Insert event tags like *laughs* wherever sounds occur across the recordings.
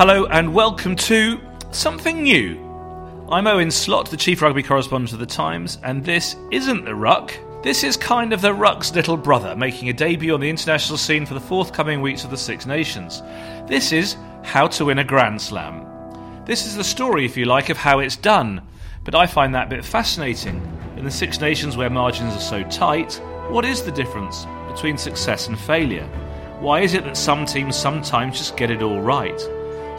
Hello and welcome to something new. I'm Owen Slot, the chief rugby correspondent of the Times, and this isn't the Ruck. This is kind of the Ruck's little brother, making a debut on the international scene for the forthcoming weeks of the Six Nations. This is How to Win a Grand Slam. This is the story, if you like, of how it's done, but I find that a bit fascinating. In the Six Nations where margins are so tight, what is the difference between success and failure? Why is it that some teams sometimes just get it all right?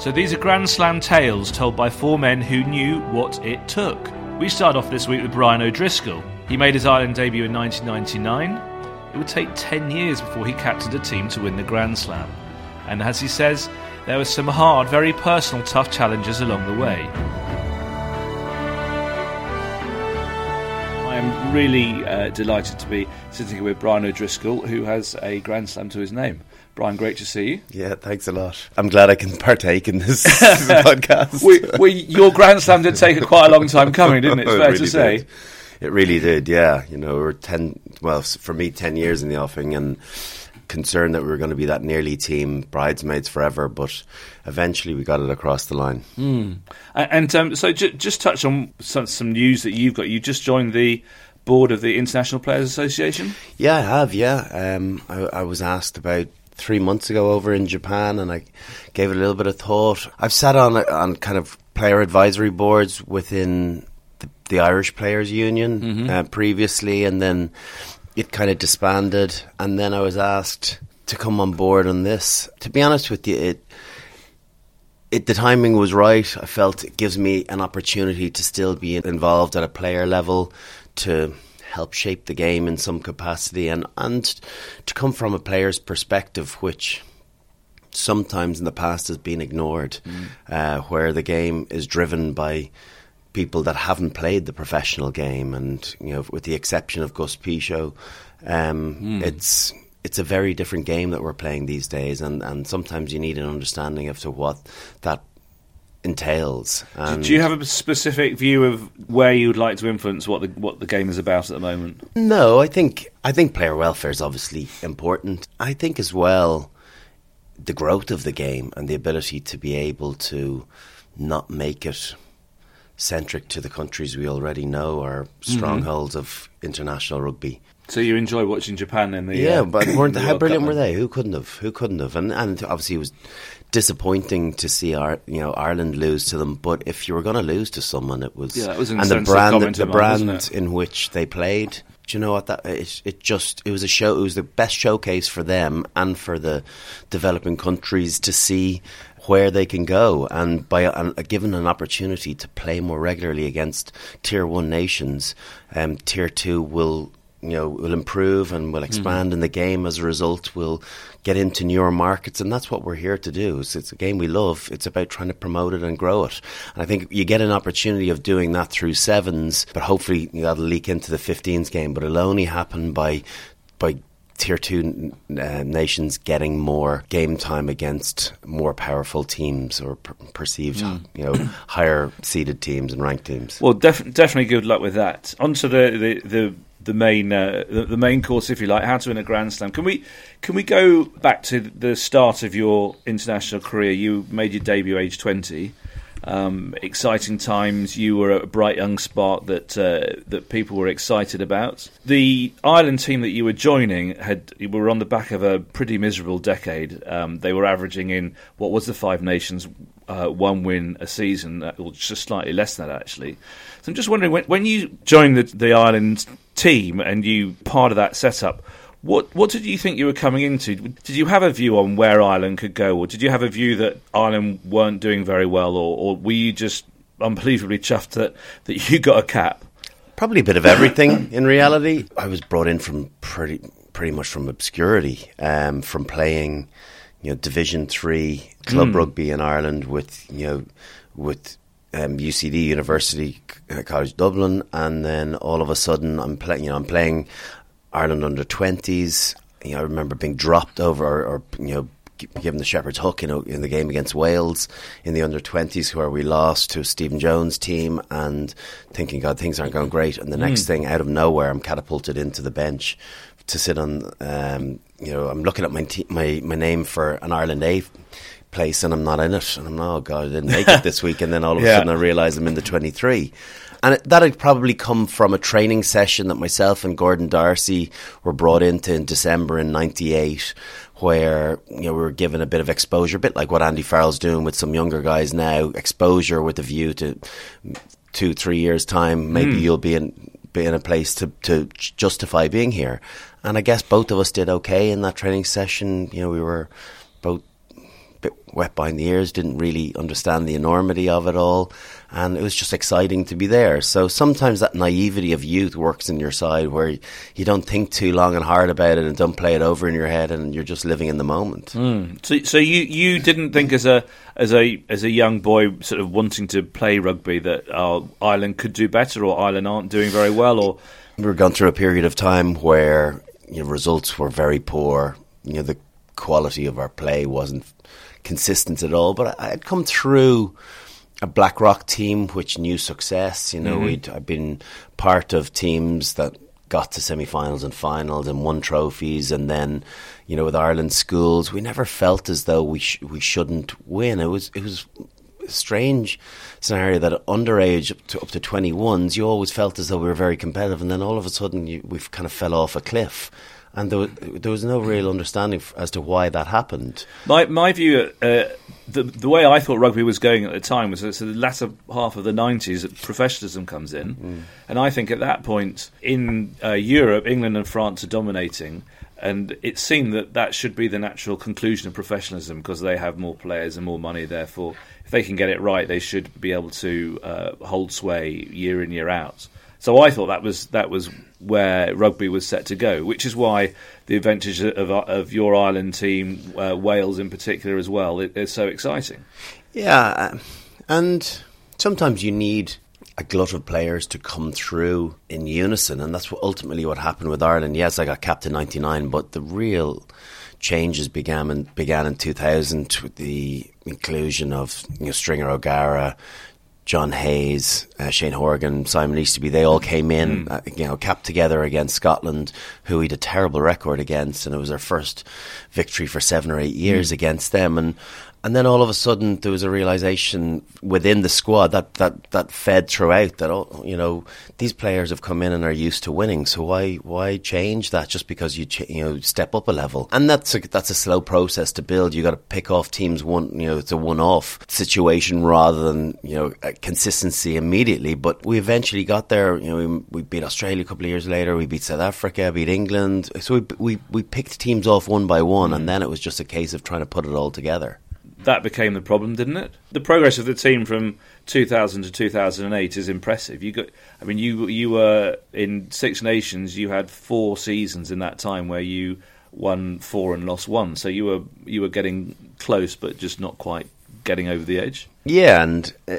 So these are Grand Slam tales told by four men who knew what it took. We start off this week with Brian O'Driscoll. He made his Ireland debut in 1999. It would take 10 years before he captained a team to win the Grand Slam. And as he says, there were some hard, very personal, tough challenges along the way. I am really uh, delighted to be sitting here with Brian O'Driscoll, who has a Grand Slam to his name. Brian, great to see you. Yeah, thanks a lot. I'm glad I can partake in this *laughs* podcast. We, we, your Grand Slam did take quite a long time coming, didn't it? It's *laughs* It fair really to say. did. It really did, yeah. You know, we were 10, well, for me, 10 years in the offing and concerned that we were going to be that nearly team, bridesmaids forever, but eventually we got it across the line. And, and um, so, ju- just touch on some, some news that you've got. You just joined the board of the International Players Association. Yeah, I have. Yeah, um, I, I was asked about three months ago over in Japan, and I gave it a little bit of thought. I've sat on on kind of player advisory boards within the, the Irish Players Union uh, previously, and then it kind of disbanded. And then I was asked to come on board on this. To be honest with you, it it, the timing was right. I felt it gives me an opportunity to still be involved at a player level, to help shape the game in some capacity, and and to come from a player's perspective, which sometimes in the past has been ignored, uh, where the game is driven by people that haven't played the professional game, and you know, with the exception of Gus Pichot, um, it's it's a very different game that we're playing these days, and, and sometimes you need an understanding of to what that entails. Do, And do you have a specific view of where you'd like to influence what the what the game is about at the moment? No, I think I think player welfare is obviously important. I think as well the growth of the game and the ability to be able to not make it centric to the countries we already know are strongholds of international rugby. So you enjoy watching Japan in the Yeah, uh, but weren't *coughs* the how brilliant were they? Who couldn't have? Who couldn't have? And and obviously it was disappointing to see our you know Ireland lose to them. But if you were going to lose to someone, it was Yeah, that was an and the brand the brand in which they played. Do you know what that it, it just it was a show. It was the best showcase for them and for the developing countries to see where they can go and by given an opportunity to play more regularly against tier one nations um, tier two will you know will improve and will expand in the game as a result we'll get into newer markets and that's what we're here to do. It's, it's a game we love. It's about trying to promote it and grow it. And I think you get an opportunity of doing that through sevens but hopefully that'll leak into the 15s game. But it'll only happen by by tier two uh, nations getting more game time against more powerful teams or per- perceived, you know, higher seeded teams and ranked teams. Well, def- definitely good luck with that. On to the the the, the main uh, the, the main course, if you like, how to win a Grand Slam. Can we can we go back to the start of your international career? You made your debut age twenty. Um, exciting times. You were a bright young spark that uh, that people were excited about. The Ireland team that you were joining had were on the back of a pretty miserable decade. Um, they were averaging in what was the Five Nations uh, one win a season, uh, or just slightly less than that actually. So I'm just wondering when, when you joined the, the Ireland team and you part of that setup. What what did you think you were coming into? Did you have a view on where Ireland could go, or did you have a view that Ireland weren't doing very well, or, or were you just unbelievably chuffed that, that you got a cap? Probably a bit of everything in reality. I was brought in from pretty pretty much from obscurity, um, from playing, you know, Division Three club rugby in Ireland with you know with um, UCD University College Dublin, and then all of a sudden I'm playing. You know, I'm playing Ireland under twenties. You know, I remember being dropped over or, or you know gi- given the shepherd's hook know, in the game against Wales in the under 20s where we lost to Stephen Jones team and thinking God things aren't going great and the next thing out of nowhere I'm catapulted into the bench to sit on um, you know I'm looking at my, te- my my name for an Ireland A place and I'm not in it. And I'm, like, oh God, I didn't make it this week. And then all of a sudden I realise I'm in the 23. And it, that had probably come from a training session that myself and Gordon Darcy were brought into in December in 98 where you know we were given a bit of exposure, a bit like what Andy Farrell's doing with some younger guys now, exposure with a view to two, three years time, maybe hmm. you'll be in be in a place to to justify being here. And I guess both of us did okay in that training session. You know, we were both bit wet behind the ears, didn't really understand the enormity of it all, and it was just exciting to be there. So sometimes that naivety of youth works in your side, where you don't think too long and hard about it, and don't play it over in your head, and you're just living in the moment. So, so you, you didn't think as a as a as a young boy, sort of wanting to play rugby, that uh, Ireland could do better, or Ireland aren't doing very well, or we were going through a period of time where you know, results were very poor. You know, the quality of our play wasn't consistent at all. But I had come through a Blackrock team which knew success. You know, mm-hmm. we'd I'd been part of teams that got to semi-finals and finals and won trophies, and then you know with Ireland schools, we never felt as though we sh- we shouldn't win. It was it was a strange scenario that underage up to up to 21s, you always felt as though we were very competitive, and then all of a sudden you, we've kind of fell off a cliff. And there, wa- there was no real understanding as to why that happened. My my view, uh, the the way I thought rugby was going at the time was that so the latter half of the nineties, professionalism comes in, and I think at that point in uh, Europe, England and France are dominating, and it seemed that that should be the natural conclusion of professionalism because they have more players and more money. Therefore, if they can get it right, they should be able to uh, hold sway year in year out. So I thought that was that was where rugby was set to go, which is why the advantage of, of your Ireland team, uh, Wales in particular as well, is so exciting. Yeah, uh, and sometimes you need a glut of players to come through in unison, and that's what ultimately what happened with Ireland. Yes, I got captain ninety nine, but the real changes began in, began in two thousand with the inclusion of you know, Stringer O'Gara. John Hayes, uh, Shane Horgan, Simon Easterby, they all came in, uh, you know, capped together against Scotland, who we had a terrible record against, and it was our first victory for seven or eight years against them. And and then all of a sudden there was a realization within the squad that that, that fed throughout that oh, you know these players have come in and are used to winning. So why why change that just because you ch- you know step up a level? And that's a, that's a slow process to build. You got to pick off teams one you know it's a one off situation rather than you know consistency immediately. But we eventually got there. You know we, we beat Australia a couple of years later. We beat South Africa, beat England. So we we, we picked teams off one by one, and mm. then it was just a case of trying to put it all together. That became the problem, didn't it? The progress of the team from 2000 to 2008 is impressive. You got, I mean, you you were in Six Nations. You had four seasons in that time where you won four and lost one. So you were you were getting close, but just not quite getting over the edge. Yeah, and uh,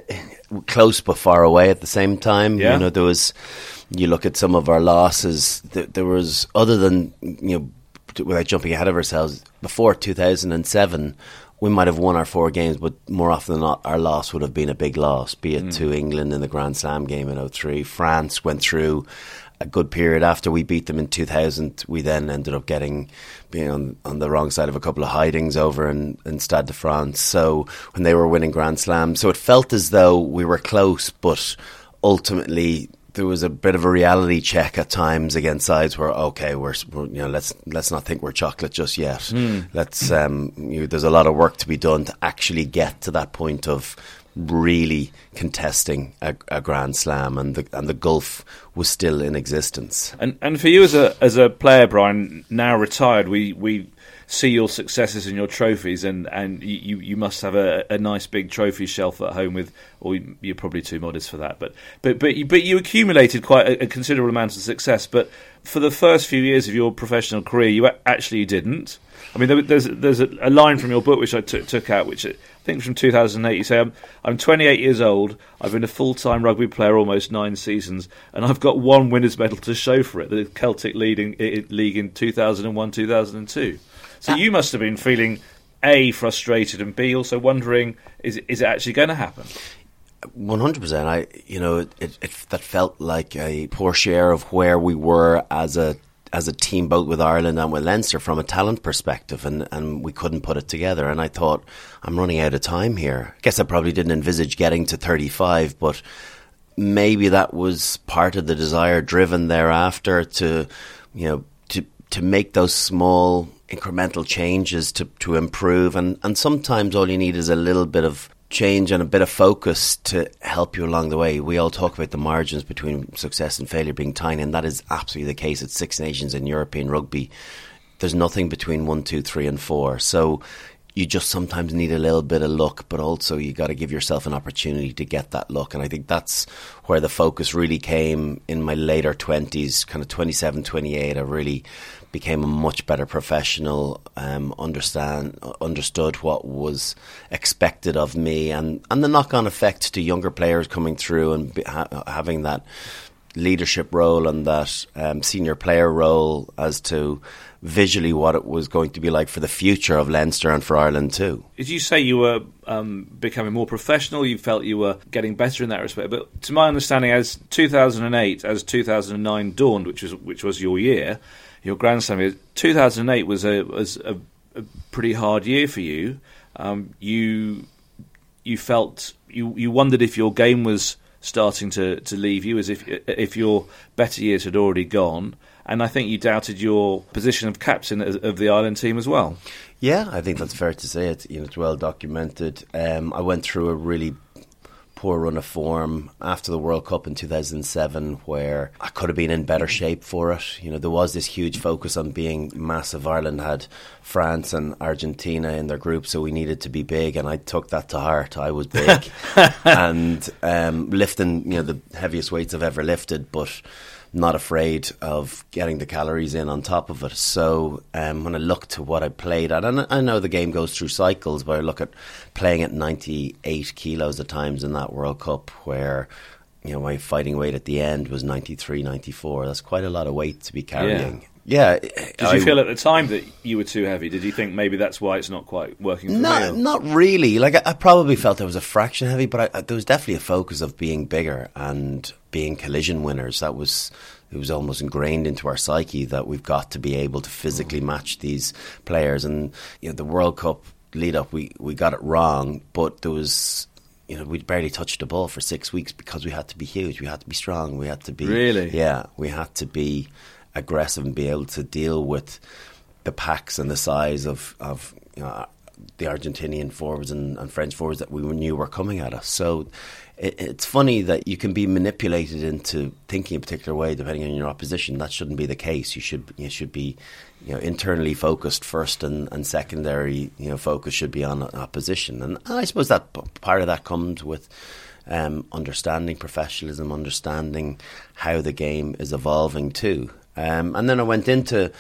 close but far away at the same time. Yeah. You know, there was. You look at some of our losses. Th- there was other than you know, without jumping ahead of ourselves, before two thousand and seven. We might have won our four games, but more often than not, our loss would have been a big loss, be it mm. to England in the Grand Slam game in 03. France went through a good period after we beat them in 2000. We then ended up getting being on, on the wrong side of a couple of hidings over in, in Stade de France. So when they were winning Grand Slam, so it felt as though we were close, but ultimately there was a bit of a reality check at times against sides where okay, we're, we're you know let's let's not think we're chocolate just yet. Let's um, you know, there's a lot of work to be done to actually get to that point of really contesting a, a grand slam, and the and the gulf was still in existence. And and for you as a as a player, Brian, now retired, we we see your successes and your trophies, and and you you must have a, a nice big trophy shelf at home with, or you're probably too modest for that, but but but you, but you accumulated quite a, a considerable amount of success. But for the first few years of your professional career, you actually didn't. I mean, there, there's there's a, a line from your book which I took took out, which uh, I think from 2008. You say, "I'm I'm 28 years old. I've been a full time rugby player almost nine seasons, and I've got one winners' medal to show for it: the Celtic leading league in 2001, 2002." So ah. you must have been feeling a frustrated and b also wondering is is it actually going to happen? One hundred percent. I, you know, it, it, it that felt like a poor share of where we were as a as a team, both with Ireland and with Leinster, from a talent perspective, and, and we couldn't put it together. And I thought, I'm running out of time here. I guess I probably didn't envisage getting to 35, but maybe that was part of the desire driven thereafter to, you know, to to make those small incremental changes to, to improve and, and sometimes all you need is a little bit of change and a bit of focus to help you along the way. We all talk about the margins between success and failure being tiny, and that is absolutely the case at Six Nations in European rugby. There's nothing between one, two, three, and four. So you just sometimes need a little bit of luck, but also you got to give yourself an opportunity to get that luck. And I think that's where the focus really came in my later 20s, kind of 27, 28. I really became a much better professional, um, understand, understood what was expected of me and, and the knock on effect to younger players coming through and ha- having that leadership role and that um, senior player role as to visually what it was going to be like for the future of Leinster and for Ireland too. Did you say you were um, becoming more professional? You felt you were getting better in that respect. But to my understanding, as 2008, as 2009 dawned, which was which was your year, your Grand Slam, 2008 was a was a, a pretty hard year for you. Um, you you felt you you wondered if your game was starting to, to leave you, as if if your better years had already gone. And I think you doubted your position of captain of the Ireland team as well. Yeah, I think that's fair to say. It's you know it's well documented. Um, I went through a really poor run of form after the World Cup in 2007 where I could have been in better shape for it. You know, there was this huge focus on being massive. Ireland had France and Argentina in their group, so we needed to be big, and I took that to heart. I was big *laughs* and um, lifting, you know, the heaviest weights I've ever lifted, but not afraid of getting the calories in on top of it. So um, when I look to what I played at, and I know the game goes through cycles, but I look at playing at 98 kilos at times in that World Cup where you know my fighting weight at the end was 93 94 that's quite a lot of weight to be carrying yeah. Did I, you feel at the time that you were too heavy? Did you think maybe that's why it's not quite working not, me? Not really. Like I, I, probably felt I was a fraction heavy, but I, there was definitely a focus of being bigger and being collision winners. That was it was almost ingrained into our psyche that we've got to be able to physically mm. match these players. And you know, the World Cup lead up, we we got it wrong, but there was you know, we barely touched the ball for six weeks because we had to be huge, we had to be strong, we had to be really, yeah, we had to be aggressive and be able to deal with the packs and the size of of you know, the Argentinian forwards and, and, French forwards that we knew were coming at us. So it, it's funny that you can be manipulated into thinking a particular way depending on your opposition. That shouldn't be the case. You should you should be you know internally focused first, and, and secondary you know focus should be on opposition. And I suppose that part of that comes with. Um, understanding professionalism, understanding how the game is evolving too. Um, and then I went into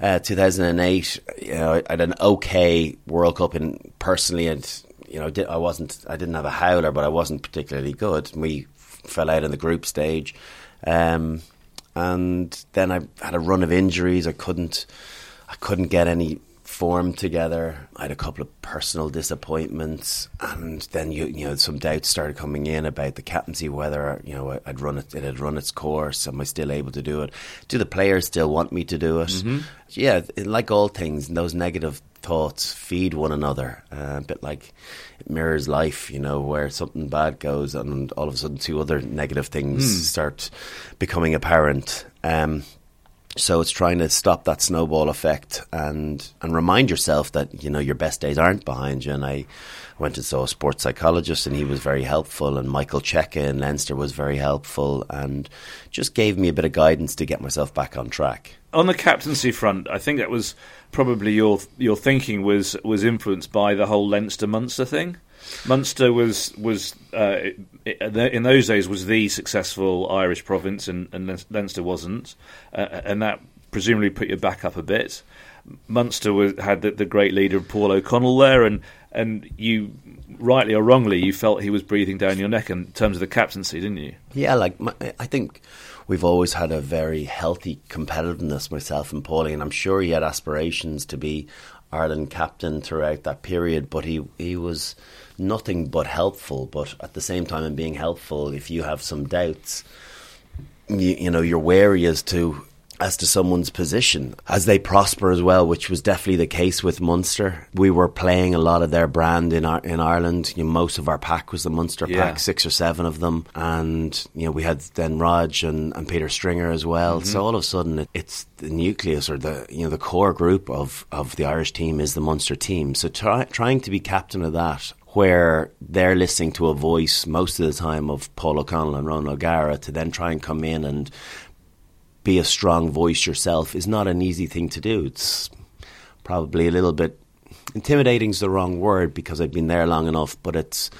uh, 2008. You know, I had an okay World Cup, and personally, and you know, I wasn't, I didn't have a howler, but I wasn't particularly good. We fell out in the group stage, um, and then I had a run of injuries. I couldn't, I couldn't get any formed together. I had a couple of personal disappointments, and then you you know some doubts started coming in about the captaincy, whether you know I'd run it, it had run its course. Am I still able to do it? Do the players still want me to do it? Mm-hmm. Yeah, like all things, those negative thoughts feed one another. Uh, a bit like it mirrors life, you know, where something bad goes, and all of a sudden two other negative things mm. start becoming apparent. Um, so it's trying to stop that snowball effect and and remind yourself that you know your best days aren't behind you. And I went and saw a sports psychologist, and he was very helpful. And Michael Cheika in Leinster was very helpful, and just gave me a bit of guidance to get myself back on track. On the captaincy front, I think that was probably your your thinking was was influenced by the whole Leinster Munster thing. Munster was was uh, in those days was the successful Irish province, and, and Leinster wasn't, uh, and that presumably put you back up a bit. Munster was, had the, the, great leader Paul O'Connell there, and and you rightly or wrongly you felt he was breathing down your neck in terms of the captaincy, didn't you? Yeah, like I think we've always had a very healthy competitiveness, myself and Paulie, and I'm sure he had aspirations to be Ireland captain throughout that period, but he he was nothing but helpful. But at the same time, in being helpful, if you have some doubts, you, you know, you're wary as to as to someone's position as they prosper as well, which was definitely the case with Munster. We were playing a lot of their brand in our, in Ireland. You know, most of our pack was the Munster Yeah. pack, six or seven of them, and you know we had then Rog and, and Peter Stringer as well. Mm-hmm. So all of a sudden, it, it's the nucleus or the you know the core group of of the Irish team is the Munster team. So try, trying to be captain of that where they're listening to a voice most of the time of Paul O'Connell and Ron O'Gara to then try and come in and be a strong voice yourself is not an easy thing to do. It's probably a little bit intimidating is the wrong word because I've been there long enough, but it's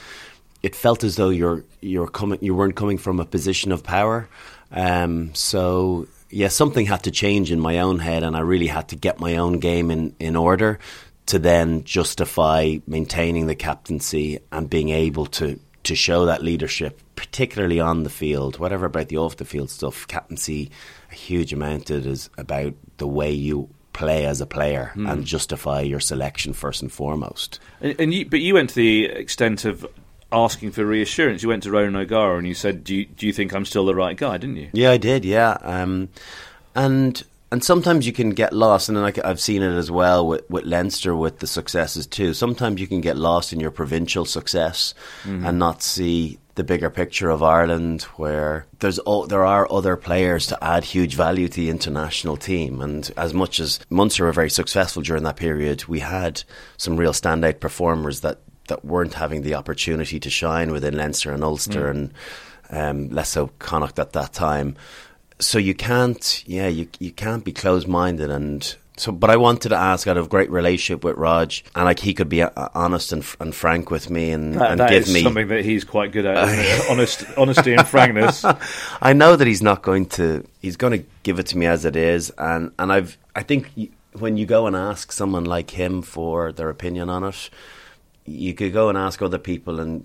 it felt as though you're you're coming you weren't coming from a position of power. Um, so yeah, something had to change in my own head, and I really had to get my own game in in order to then justify maintaining the captaincy and being able to to show that leadership, particularly on the field. Whatever about the off the field stuff, captaincy, a huge amount of it is about the way you play as a player and justify your selection first and foremost. And, and you, but you went to the extent of asking for reassurance. You went to Ronan O'Gara and you said, "Do you, do you think I'm still the right guy?" Didn't you? Yeah, I did. Yeah, um, and and sometimes you can get lost, and like I've seen it as well with, with Leinster with the successes too. Sometimes you can get lost in your provincial success and not see the bigger picture of Ireland, where there's o- there are other players to add huge value to the international team. And as much as Munster were very successful during that period, we had some real standout performers that that weren't having the opportunity to shine within Leinster and Ulster and um, less so Connacht at that time. So you can't, yeah, you you can't be closed minded and. So, but I wanted to ask. I had a great relationship with Rog, and like he could be uh, honest and, and frank with me, and, That, and that give me. something that he's quite good at. *laughs* Honest, honesty and frankness. *laughs* I know that he's not going to. He's going to give it to me as it is, and and I've. I think when you go and ask someone like him for their opinion on it, you could go and ask other people and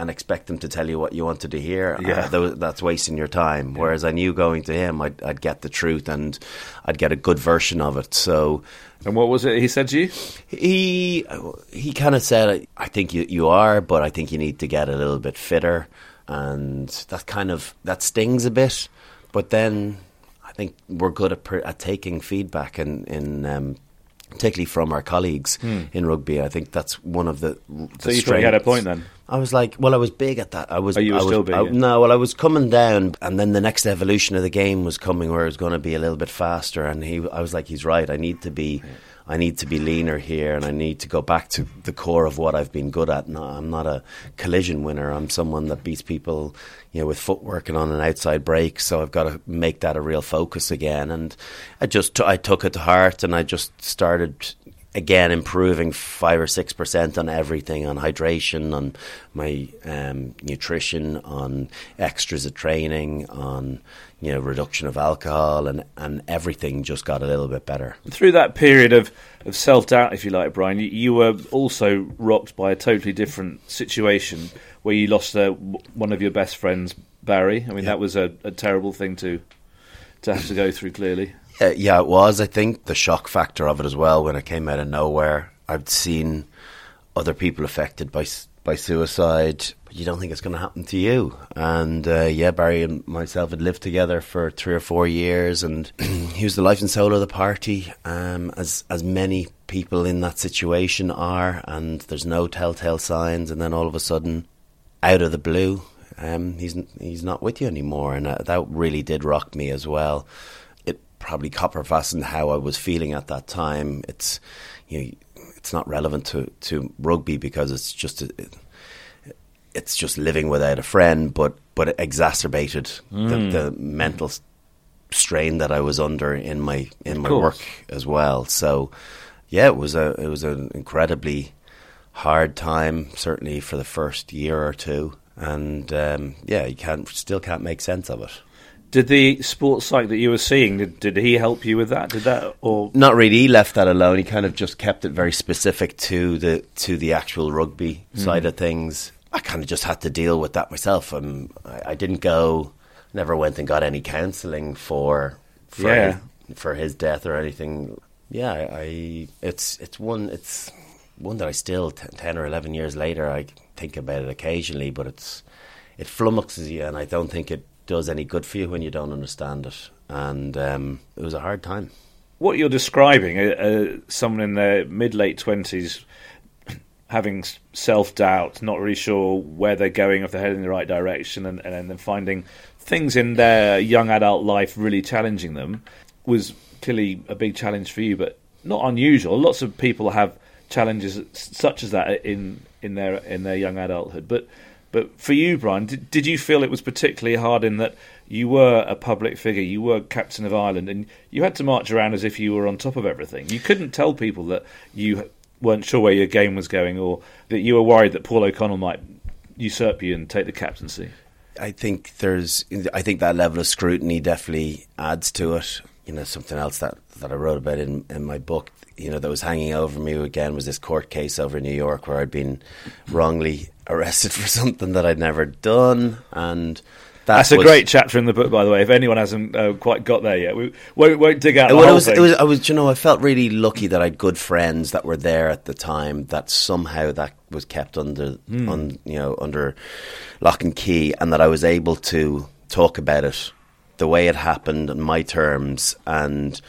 and expect them to tell you what you wanted to hear. Yeah. Uh, that's wasting your time. Whereas I knew going to him, I'd, I'd get the truth and I'd get a good version of it. So And what was it he said to you? he he kind of said, "I think you you are, but I think you need to get a little bit fitter," and that kind of that stings a bit. But then I think we're good at, per, at taking feedback and in. Um, Particularly from our colleagues in rugby, I think that's one of the. the Hmm. So you thought you had a point then? I was like, well, I was big at that. I was. Oh, you were I was, still big, I- yeah. No, well, I was coming down, and then the next evolution of the game was coming, where it was going to be a little bit faster. And he, I was like, he's right. I need to be, I need to be leaner here, and I need to go back to the core of what I've been good at. No, I'm not a collision winner. I'm someone that beats people, you know, with footwork and on an outside break. So I've got to make that a real focus again. And I just, t- I took it to heart, and I just started again improving five or six percent on everything on hydration on my um, nutrition on extras of training on you know reduction of alcohol and and everything just got a little bit better Through that period of, of self doubt, if you like, Brian, you, you were also rocked by a totally different situation where you lost uh, one of your best friends, Barry. I mean, that was a, a terrible thing to to have to go through. Clearly, Uh, yeah, it was. I think the shock factor of it as well when it came out of nowhere. I've seen other people affected by by suicide. But you don't think it's going to happen to you. And uh, yeah, Barry and myself had lived together for three or four years, and *clears throat* he was the life and soul of the party, um, as as many people in that situation are. And there's no telltale signs, and then all of a sudden, out of the blue, um, he's he's not with you anymore, and uh, that really did rock me as well. It probably copper fastened how I was feeling at that time. It's you know, it's not relevant to, to rugby because it's just a, it's just living without a friend, but but it exacerbated the, the mental strain that I was under in my in my course. work as well. So yeah, it was a it was an incredibly hard time, certainly for the first year or two, and um, yeah, you can't still can't make sense of it. Did the sports psych that you were seeing did, did he help you with that? Did that or Not really. He left that alone. He kind of just kept it very specific to the to the actual rugby side of things. I kind of just had to deal with that myself. Um, I, I didn't go, never went and got any counselling for for Yeah. his, for his death or anything. Yeah, I, I it's it's one it's one that I still t- ten or eleven years later I think about it occasionally, but it's it flummoxes you, and I don't think it does any good for you when you don't understand it. and um, it was a hard time. What you're describing, uh, uh, someone in their mid late twenties *clears throat* having self doubt, not really sure where they're going, if they're heading in the right direction, and, and then finding things in their young adult life really challenging them, was clearly a big challenge for you, but not unusual. Lots of people have challenges such as that in in their in their young adulthood. But but for you, Brian, did, did you feel it was particularly hard in that you were a public figure, you were captain of Ireland, and you had to march around as if you were on top of everything. You couldn't tell people that you weren't sure where your game was going, or that you were worried that Paul O'Connell might usurp you and take the captaincy. I think there's, I think that level of scrutiny definitely adds to it. You know, something else that, that I wrote about in, in my book, you know, that was hanging over me again was this court case over in New York where I'd been wrongly arrested for *laughs* something that I'd never done, and that That's a great chapter in the book, by the way. If anyone hasn't uh, quite got there yet, we won't, won't dig out the well, it was, thing. It was, I was, you know, I felt really lucky that I had good friends that were there at the time. That somehow that was kept under, mm. on, you know, under lock and key, and that I was able to talk about it the way it happened on my terms, and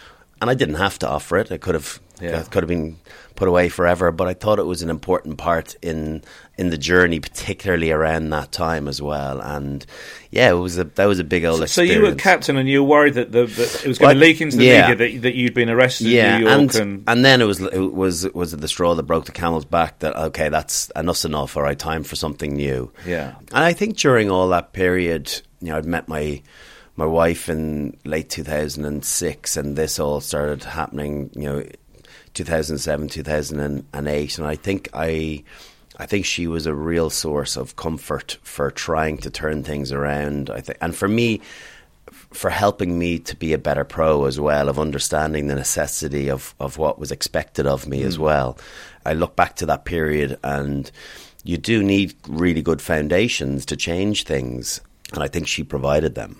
and I didn't have to offer it. I could have, yeah. could have been put away forever. But I thought it was an important part in in the journey, particularly around that time as well. And yeah, it was a that was a big old. So, so you were captain, and you were worried that, the, that it was going to leak into the yeah. media that, that you'd been arrested yeah, in New York, and, and, and then it was it was was the straw that broke the camel's back. That okay, that's enough's enough. All right, time for something new. Yeah, and I think during all that period, you know, I'd met my my wife in late 2006 and this all started happening you know 2007, 2008, and I think I. I think she was a real source of comfort for trying to turn things around. I think, and for me, for helping me to be a better pro as well, of understanding the necessity of, of what was expected of me mm. as well. I look back to that period, and you do need really good foundations to change things, and I think she provided them.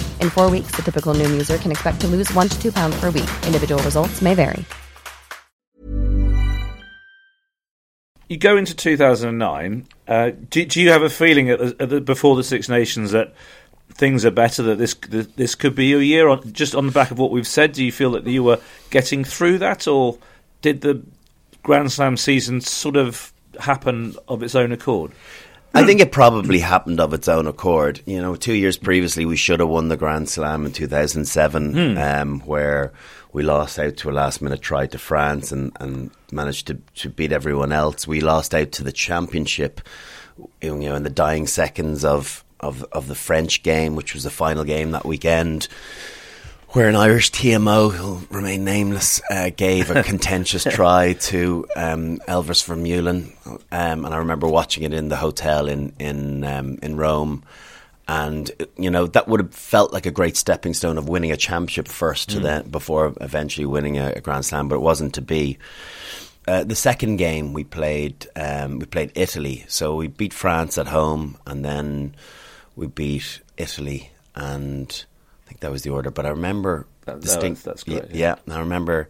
In four weeks, the typical Noom user can expect to lose one to two pounds per week. Individual results may vary. You go into 2009. Uh, do, do, you have a feeling at the, at the, before the Six Nations that things are better? That this this could be a year on, just on the back of what we've said. Do you feel that you were getting through that, or did the Grand Slam season sort of happen of its own accord? I think it probably happened of its own accord. You know, two years previously, we should have won the Grand Slam in 2007, hmm. um, where we lost out to a last minute try to France and, and managed to, to beat everyone else. We lost out to the championship, you know, in the dying seconds of, of, of the French game, which was the final game that weekend where an Irish TMO, who'll remain nameless, uh, gave a *laughs* contentious try to um, Elvis Vermeulen, um, and I remember watching it in the hotel in in um, in Rome, and you know that would have felt like a great stepping stone of winning a championship first to mm. then before eventually winning a, a, Grand Slam, but it wasn't to be. Uh, the second game we played, um, we played Italy, so we beat France at home, and then we beat Italy and think that was the order. But I remember That- distinct. that's- that's yeah, great, Yeah. And I remember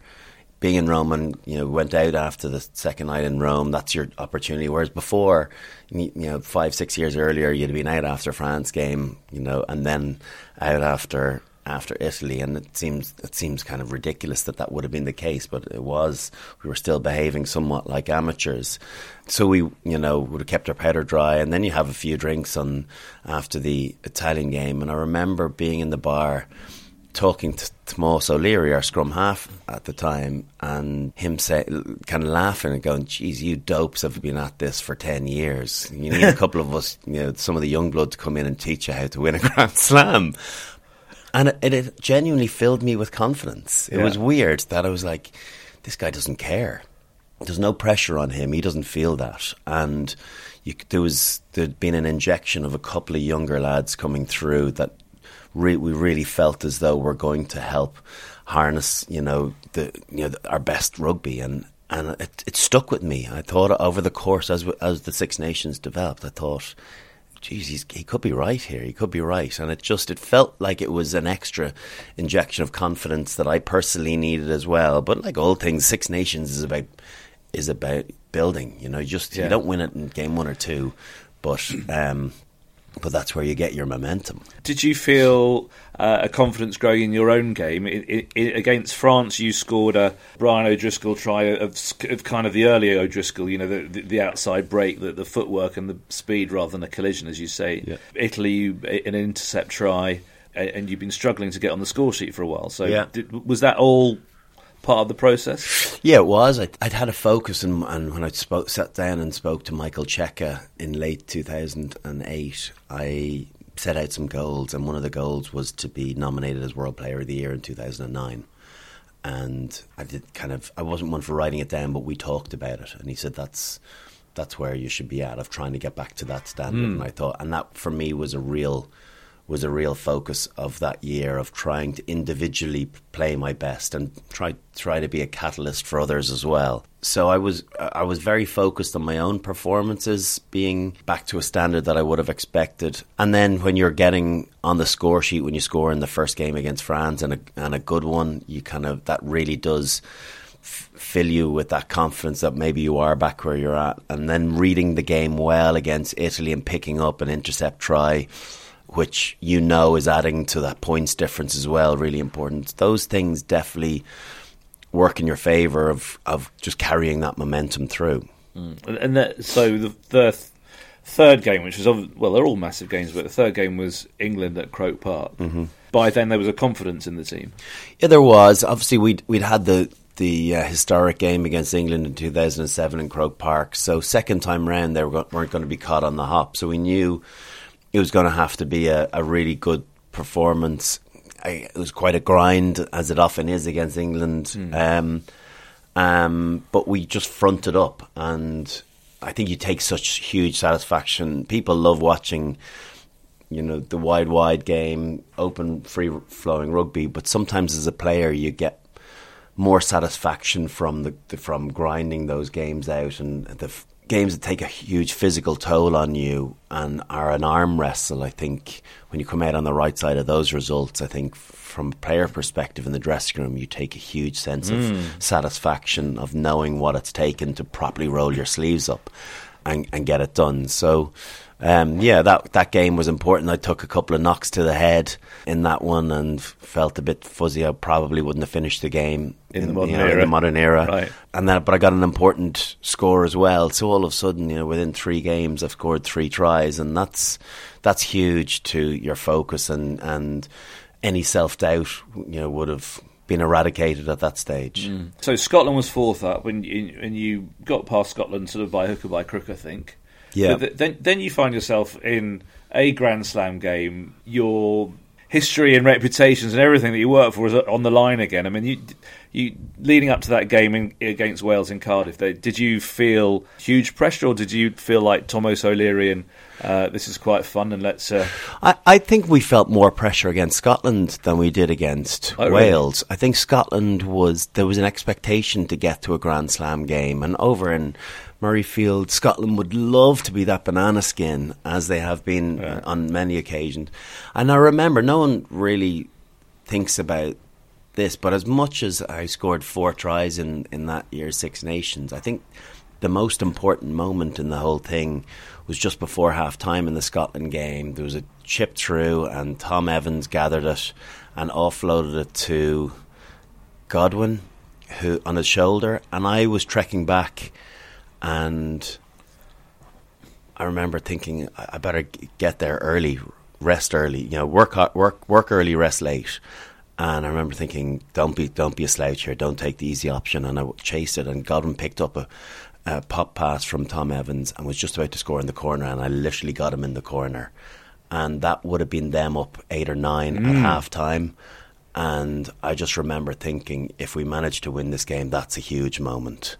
being in Rome and you know went out after the second night in Rome. That's your opportunity. Whereas before, you you know, five six years earlier, you'd have been out after France game, you know, and then out after after Italy, and it seems it seems kind of ridiculous that that would have been the case, but it was. We were still behaving somewhat like amateurs, so we you know would have kept our powder dry, and then you have a few drinks on after the Italian game, and I remember being in the bar talking to Tomas O'Leary, our scrum half at the time, and him say, kind of laughing and going, "Geez, you dopes have been at this for ten years. You need a couple of us, you know, some of the young blood to come in and teach you how to win a *laughs* Grand Slam." And it, it genuinely filled me with confidence. It Yeah. was weird that I was like, "This guy doesn't care." There's no pressure on him. He doesn't feel that, and you, there was there'd been an injection of a couple of younger lads coming through that re- we really felt as though we're going to help harness, you know, the you know the, our best rugby, and and it, it stuck with me. I thought over the course as as the Six Nations developed, I thought. Geez, he's, he could be right here. He could be right, and it just it felt like it was an extra injection of confidence that I personally needed as well. But like all things, Six Nations is about is about building. You know, you just Yeah. you don't win it in game one or two, but um, but that's where you get your momentum. Did you feel uh, a confidence growing in your own game? Against France, you scored a Brian O'Driscoll try of, of kind of the earlier O'Driscoll, you know, the, the, the outside break, the, the footwork and the speed rather than a collision, as you say. Yeah. Italy, you, an intercept try, and you've been struggling to get on the score sheet for a while. So Yeah. did, was that all part of the process? Yeah, it was. I, I'd had a focus, and, and when I spoke, sat down and spoke to Michael Cheika in late 2008, I set out some goals, and one of the goals was to be nominated as World Player of the Year in 2009. And I did kind of, I wasn't one for writing it down, but we talked about it, and he said that's that's where you should be at of trying to get back to that standard. Hmm. And I thought, and that for me was a real was a real focus of that year of trying to individually play my best and try try to be a catalyst for others as well. So I was I was very focused on my own performances being back to a standard that I would have expected. And then when you're getting on the score sheet when you score in the first game against France and a and a good one, you kind of that really does fill you with that confidence that maybe you are back where you're at. And then reading the game well against Italy and picking up an intercept try, which you know is adding to that points difference as well, really important. Those things definitely work in your favour of, of just carrying that momentum through. And, and that, so the, the th- third game, which was well, they're all massive games, but the third game was England at Croke Park. Mm-hmm. By then, there was a confidence in the team. Yeah, there was. Obviously, we'd we'd had the the uh, historic game against England in 2007 in Croke Park. So second time round, they were weren't going to be caught on the hop. So we knew it was going to have to be a, a really good performance. I, it was quite a grind, as it often is against England. Um, um, but we just fronted up, and I think you take such huge satisfaction. People love watching you know the wide wide game open free flowing rugby but sometimes as a player you get more satisfaction from the, the from grinding those games out and the games that take a huge physical toll on you and are an arm wrestle I think when you come out on the right side of those results I think from a player perspective in the dressing room you take a huge sense of hmm. satisfaction of knowing what it's taken to properly roll your sleeves up and, and get it done. So um, yeah, that that game was important. I took a couple of knocks to the head in that one and felt a bit fuzzy. I probably wouldn't have finished the game In the modern you know, in era. the modern era. Right. And then, but I got an important score as well. So all of a sudden, you know, within three games, I've scored three tries, and that's that's huge to your focus and and any self doubt, you know, would have been eradicated at that stage. So Scotland was fourth up, and you, and you got past Scotland sort of by hook or by crook, I think. Yeah. But then then you find yourself in a Grand Slam game. Your history and reputations and everything that you work for is on the line again. I mean, you you leading up to that game in, against Wales in Cardiff. They, did you feel huge pressure, or did you feel like Tomas O'Leary and uh, this is quite fun and let's uh, I, I think we felt more pressure against Scotland than we did against Oh, really? Wales. I think Scotland was there was an expectation to get to a Grand Slam game, and over in Murrayfield, Scotland would love to be that banana skin as they have been uh, on many occasions. And I remember no one really thinks about this, but as much as I scored four tries in, in that year's Six Nations, I think the most important moment in the whole thing was just before half time in the Scotland game. There was a chip through, and Thom Evans gathered it and offloaded it to Godman, who on his shoulder, and I was trekking back, and I remember thinking I better get there early, rest early, you know, work work work early, rest late. And I remember thinking, don't be don't be a slouch here, don't take the easy option. And I chased it, and Godman picked up a, a pop pass from Thom Evans and was just about to score in the corner, and I literally got him in the corner, and that would have been them up eight or nine mm. at half time. And I just remember thinking, if we manage to win this game, that's a huge moment.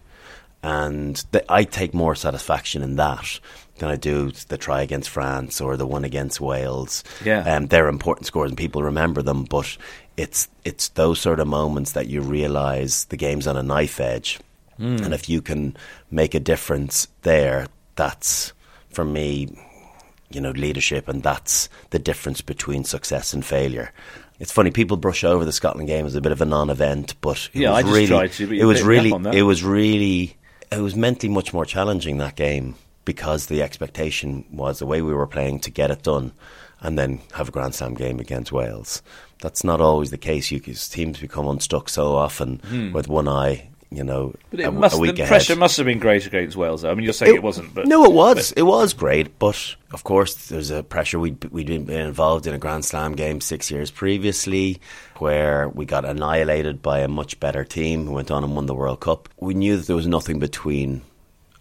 And th- I take more satisfaction in that than I do the try against France or the one against Wales. Yeah, um, they're important scores and people remember them, but it's it's those sort of moments that you realise the game's on a knife edge, mm. and if you can make a difference there, that's for me, you know, leadership, and that's the difference between success and failure. It's funny people brush over the Scotland game as a bit of a non-event, but yeah, I just really, tried to. it was really, it was really, it was mentally much more challenging that game because the expectation was the way we were playing to get it done and then have a Grand Slam game against Wales. That's not always the case. You teams become unstuck so often mm. with one eye. You know, but must, the ahead. pressure must have been great against Wales. Though. I mean, you're saying it, it wasn't, but no, it was. But. It was great, but of course, there's a pressure. We'd we'd been involved in a Grand Slam game six years previously, where we got annihilated by a much better team who went on and won the World Cup. We knew that there was nothing between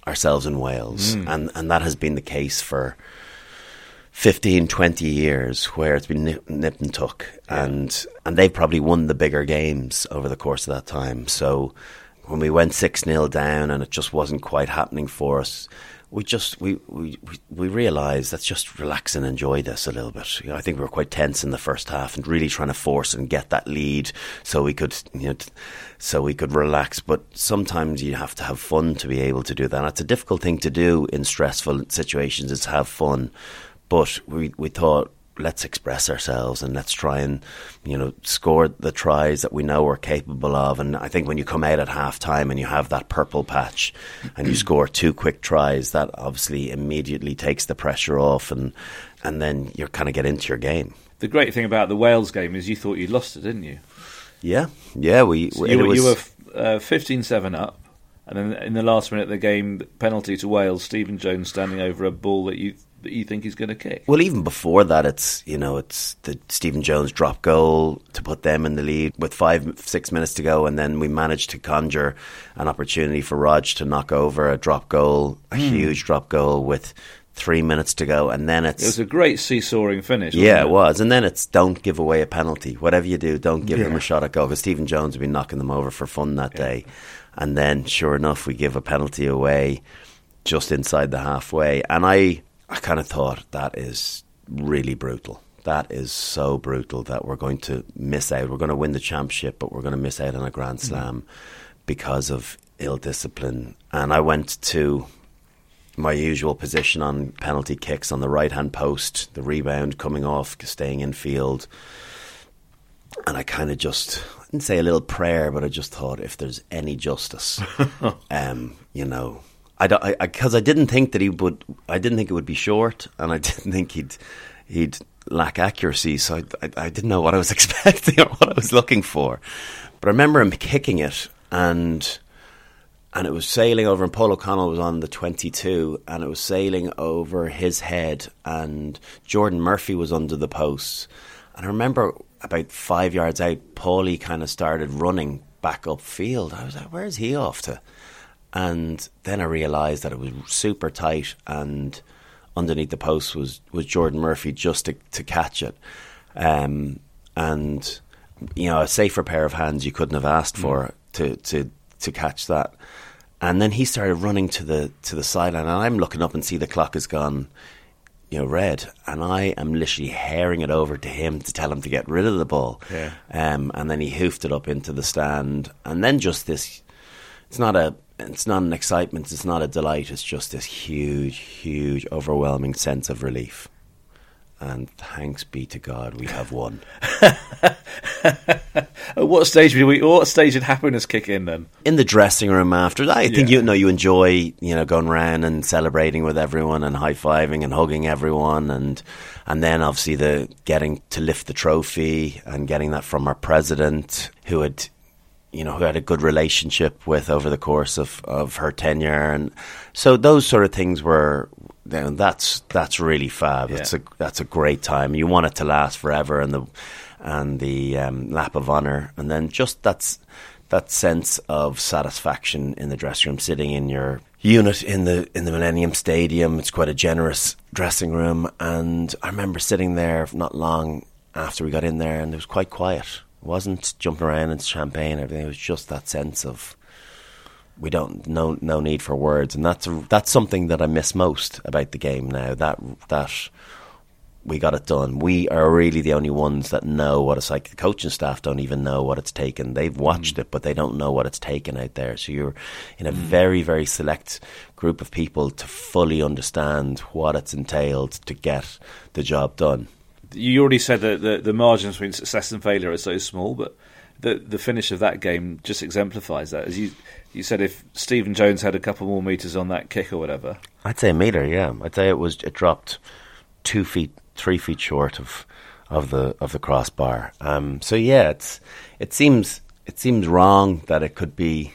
ourselves and Wales, mm. and and that has been the case for 15, 20 years, where it's been nip, nip and tuck, yeah. and and they've probably won the bigger games over the course of that time. So when we went six 0 down and it just wasn't quite happening for us, we just we we we realised let's just relax and enjoy this a little bit. You know, I think we were quite tense in the first half and really trying to force and get that lead so we could you know so we could relax. But sometimes you have to have fun to be able to do that. And it's a difficult thing to do in stressful situations. Is have fun, but we we thought let's express ourselves and let's try and you know score the tries that we know we're capable of. And I think when you come out at half time and you have that purple patch and you score two quick tries that obviously immediately takes the pressure off and and then you kind of get into your game. The great thing about the Wales game is you thought you'd lost it didn't you? Yeah. Yeah we so you, was, you, were uh, 15-7 up and then in the last minute of the game penalty to Wales Stephen Jones standing over a ball that you that you think he's going to kick. Well, even before that, it's you know it's the Stephen Jones drop goal to put them in the lead with five six minutes to go, and then we managed to conjure an opportunity for Rog to knock over a drop goal, a mm. huge drop goal with three minutes to go, and then it's it was a great seesawing finish. Yeah, it? it? was, and then it's don't give away a penalty. Whatever you do, don't give yeah. them a shot at goal because Stephen Jones had been knocking them over for fun that yeah. day, and then sure enough, we give a penalty away just inside the halfway, and I I kind of thought that is really brutal. That is so brutal that we're going to miss out. We're going to win the championship, but we're going to miss out on a Grand mm. Slam mm. because of ill discipline. And I went to my usual position on penalty kicks on the right hand post, the rebound coming off, staying in field. And I kind of just I didn't say a little prayer, but I just thought if there's any justice, *laughs* um, you know, I because I, I, I, didn't think that he would. I didn't think it would be short, and I *laughs* didn't think he'd he'd lack accuracy. So I, I, I didn't know what I was *laughs* expecting or what I was looking for. But I remember him kicking it, and and it was sailing over. And Paul O'Connell was on the twenty-two, and it was sailing over his head, and Geordan Murphy was under the posts. And I remember about five yards out, Paulie kind of started running back upfield. I was like, "Where's he off to?" And then I realised that it was super tight, and underneath the post was, was Geordan Murphy just to, to catch it. Um, and you know, a safer pair of hands you couldn't have asked mm. for to, to to catch that. And then he started running to the to the sideline, and I'm looking up and see the clock has gone, you know, red, and I am literally herring it over to him to tell him to get rid of the ball. Yeah. Um, and then he hoofed it up into the stand, and then just this. It's not a it's not an excitement, it's not a delight, it's just this huge, huge, overwhelming sense of relief. and thanks be to God we have won. *laughs* At what stage did we? What stage did happiness kick in then? in the dressing room after that, I think Yeah. you know you enjoy you know going around and celebrating with everyone and high fiving and hugging everyone and and then obviously the getting to lift the trophy and getting that from our president who had you know who had a good relationship with over the course of, of her tenure and so those sort of things were you know, that's that's really fab. Yeah. It's a that's a great time. You want it to last forever and the and the um, lap of honor and then just that's that sense of satisfaction in the dressing room, sitting in your unit in the in the Millennium Stadium. It's quite a generous dressing room, and I remember sitting there not long after we got in there, and it was quite quiet. It wasn't jumping around and champagne. and Everything. It was just that sense of we don't no no need for words, and that's a, that's something that I miss most about the game now. That that we got it done. We are really the only ones that know what it's like. The coaching staff don't even know what it's taken. They've watched mm. it, but they don't know what it's taken out there. So you're in a mm. very, very select group of people to fully understand what it's entailed to get the job done. You already said that the, the margins between success and failure are so small, but the the finish of that game just exemplifies that. As you you said, if Stephen Jones had a couple more meters on that kick or whatever, I'd say a meter. Yeah, I'd say it was. It dropped two feet, three feet short of of the of the crossbar. Um, so yeah, it's it seems it seems wrong that it could be.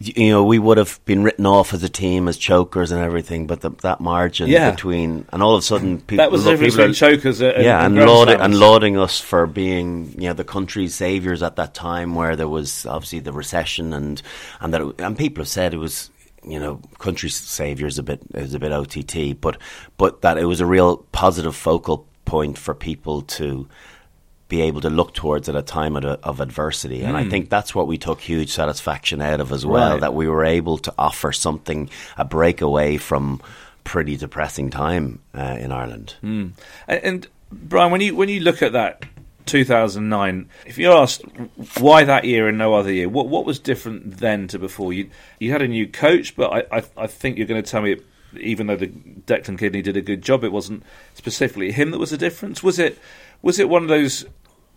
You know, we would have been written off as a team as chokers and everything, but the, that margin Yeah. between, and all of a sudden, people, that was the difference between chokers and yeah, and, Grand lauding and lauding us for being you know the country's saviors at that time, where there was obviously the recession and and that it, and people have said it was you know country's saviors a bit is a bit OTT, but but that it was a real positive focal point for people to be able to look towards at a time of, of adversity. And I think that's what we took huge satisfaction out of as well, Right. that we were able to offer something, a breakaway from pretty depressing time uh, in Ireland. And, and Brian, when you when you look at that 2009, if you're asked why that year and no other year, what what was different then to before? You you had a new coach, but I I, I think you're going to tell me. Even though the Declan Kidney did a good job, it wasn't specifically him that was the difference. Was it? Was it one of those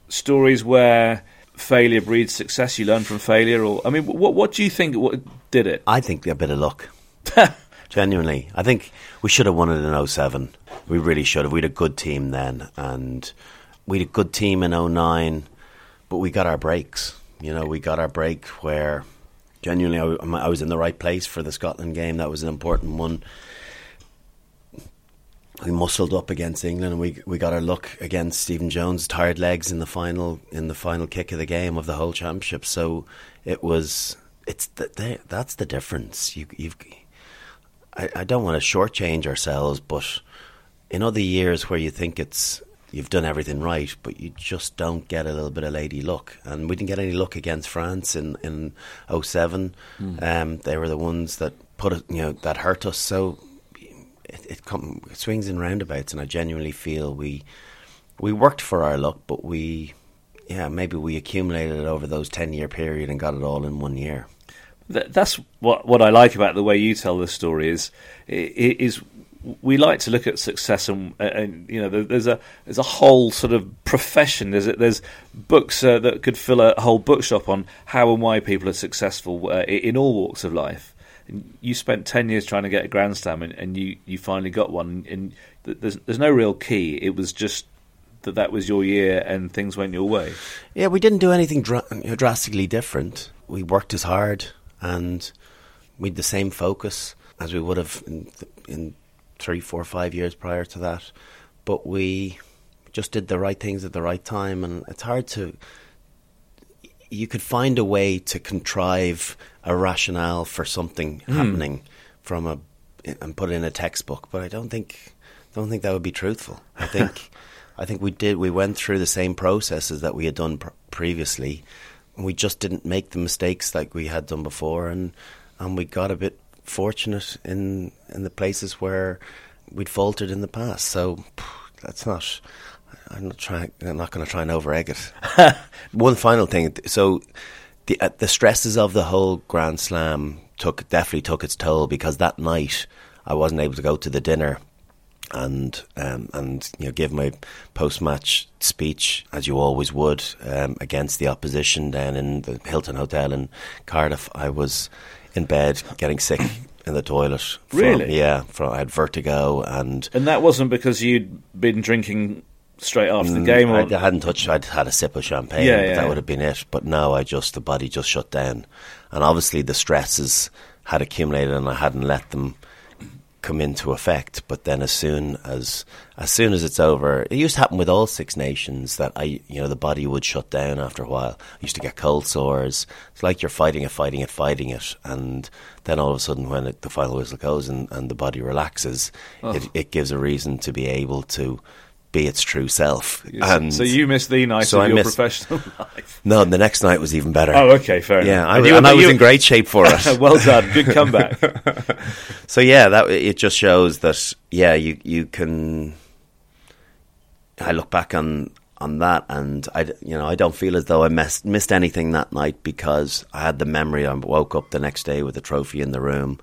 stories where failure breeds success? You learn from failure, or I mean, what what do you think what did it? I think a bit of luck. *laughs* Genuinely. I think we should have won it in 07. We really should have. We had a good team then, and we had a good team in 09, but we got our breaks. You know, we got our break where genuinely I was in the right place for the Scotland game. That was an important one. We muscled up against England, and we we got our luck against Stephen Jones' tired legs in the final in the final kick of the game of the whole championship. So it was it's the, the, that's the difference. You you've I, I don't want to shortchange ourselves, but in other years where you think it's you've done everything right, but you just don't get a little bit of lady luck. And we didn't get any luck against France in in 07. Um, they were the ones that put it, you know, that hurt us. So it, it, come, swings in roundabouts, and I genuinely feel we we worked for our luck, but we. Yeah, maybe we accumulated it over those ten year period and got it all in one year. Th- that's what what I like about the way you tell the story is is we like to look at success and, and you know there's a there's a whole sort of profession there's there's books uh, that could fill a whole bookshop on how and why people are successful uh, in all walks of life. You spent ten years trying to get a grand slam and, and you, you finally got one and there's there's no real key. It was just that that was your year and things went your way. Yeah, we didn't do anything know, drastically different. We worked as hard and we had the same focus as we would have in, in three, four, five years prior to that. But we just did the right things at the right time, and it's hard to. You could find a way to contrive a rationale for something hmm. happening from a and put it in a textbook, but I don't think don't think that would be truthful. I think *laughs* I think we did we went through the same processes that we had done pr- previously. and We just didn't make the mistakes like we had done before, and and we got a bit fortunate in in the places where we'd faltered in the past. So that's not. I'm not trying. I'm not going to try and over egg it. *laughs* One final thing. So the uh, the stresses of the whole Grand Slam took definitely took its toll because that night I wasn't able to go to the dinner and um, and you know give my post match speech as you always would um, against the opposition. Then in the Hilton Hotel in Cardiff, I was in bed getting sick *coughs* in the toilet. From, Really? Yeah. From, I had vertigo and. And that wasn't because you'd been drinking straight after the game, or Mm, I, hadn't touched. I'd had a sip of champagne, Yeah, but yeah, that would have been it. But no, I just the body just shut down, and obviously the stresses had accumulated, and I hadn't let them come into effect. But then, as soon as as soon as it's over, it used to happen with all Six Nations that I, you know, the body would shut down after a while. I used to get cold sores. It's like you're fighting it, fighting it, fighting it, and then all of a sudden, when it, the final whistle goes and, and the body relaxes, it, it gives a reason to be able to. Be its true self, and so you missed the night so of I your missed- professional *laughs* life. no, the next night was even better. Oh, okay, fair Yeah, enough. Yeah, And you- and I was you- in great shape for it. *laughs* well done, good comeback. *laughs* so yeah, that it just shows that yeah, you you can. I look back on on that, and I you know I don't feel as though I missed missed anything that night because I had the memory. I woke up the next day with a trophy in the room.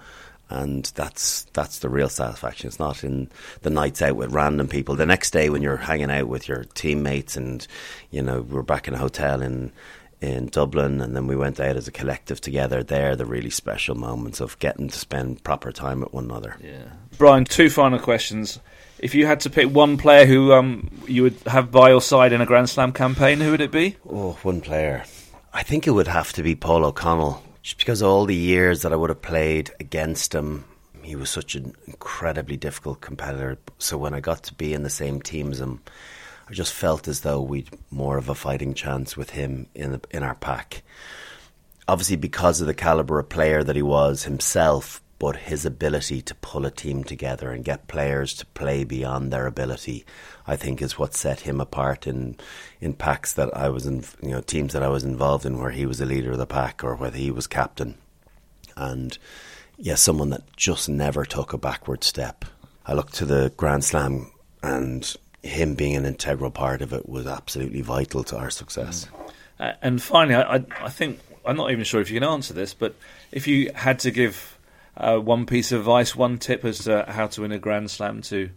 And that's that's the real satisfaction. It's not in the nights out with random people. The next day, when you're hanging out with your teammates, and you know we're back in a hotel in in Dublin, and then we went out as a collective together. They're the really special moments of getting to spend proper time with one another. Yeah. Brian, two final questions. If you had to pick one player who um, you would have by your side in a Grand Slam campaign, who would it be? Oh, one player. I think it would have to be Paul O'Connell. Just because all the years that I would have played against him, he was such an incredibly difficult competitor. So when I got to be in the same team as him, I just felt as though we'd more of a fighting chance with him in the, in our pack. Obviously, because of the caliber of player that he was himself, but his ability to pull a team together and get players to play beyond their ability, I think, is what set him apart in in packs that I was in, you know, teams that I was involved in, where he was the leader of the pack or whether he was captain, and yeah, someone that just never took a backward step. I looked to the Grand Slam, and him being an integral part of it was absolutely vital to our success. Uh, and finally, I, I, I think I'm not even sure if you can answer this, but if you had to give uh, one piece of advice, one tip as to how to win a Grand Slam to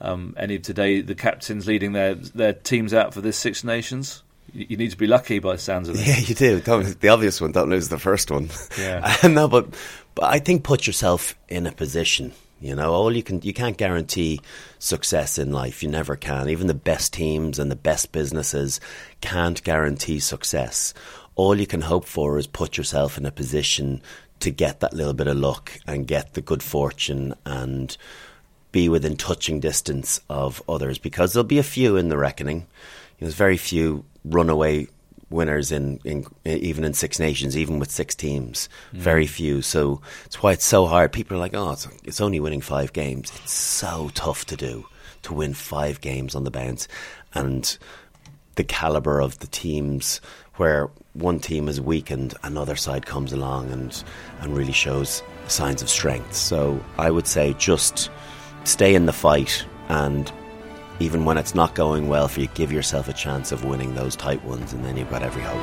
um, any of today the captains leading their their teams out for this Six Nations, you, you need to be lucky by the sounds of it. *laughs* Yeah, you do. Don't, the obvious one, don't lose the first one. Yeah. *laughs* no, but but I think put yourself in a position. You know, all you can you can't guarantee success in life. You never can. Even the best teams and the best businesses can't guarantee success. All you can hope for is put yourself in a position to get that little bit of luck and get the good fortune and be within touching distance of others because there'll be a few in the reckoning. There's very few runaway winners in, in even in Six Nations, even with six teams. Mm. Very few. So it's why it's so hard. People are like, oh, it's, it's only winning five games. It's so tough to do to win five games on the bounce, and the caliber of the teams where one team is weakened, another side comes along and and really shows signs of strength. So I would say just stay in the fight and even when it's not going well for you, give yourself a chance of winning those tight ones, and then you've got every hope.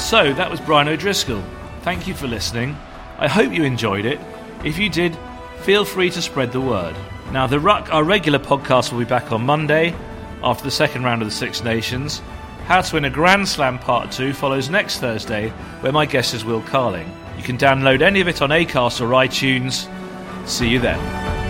So that was Brian O'Driscoll. Thank you for listening. I hope you enjoyed it. If you did, feel free to spread the word. Now, The Ruck, our regular podcast, will be back on Monday after the second round of the Six Nations. How to Win a Grand Slam Part 2 follows next Thursday, where my guest is Will Carling. You can download any of it on Acast or iTunes. See you then.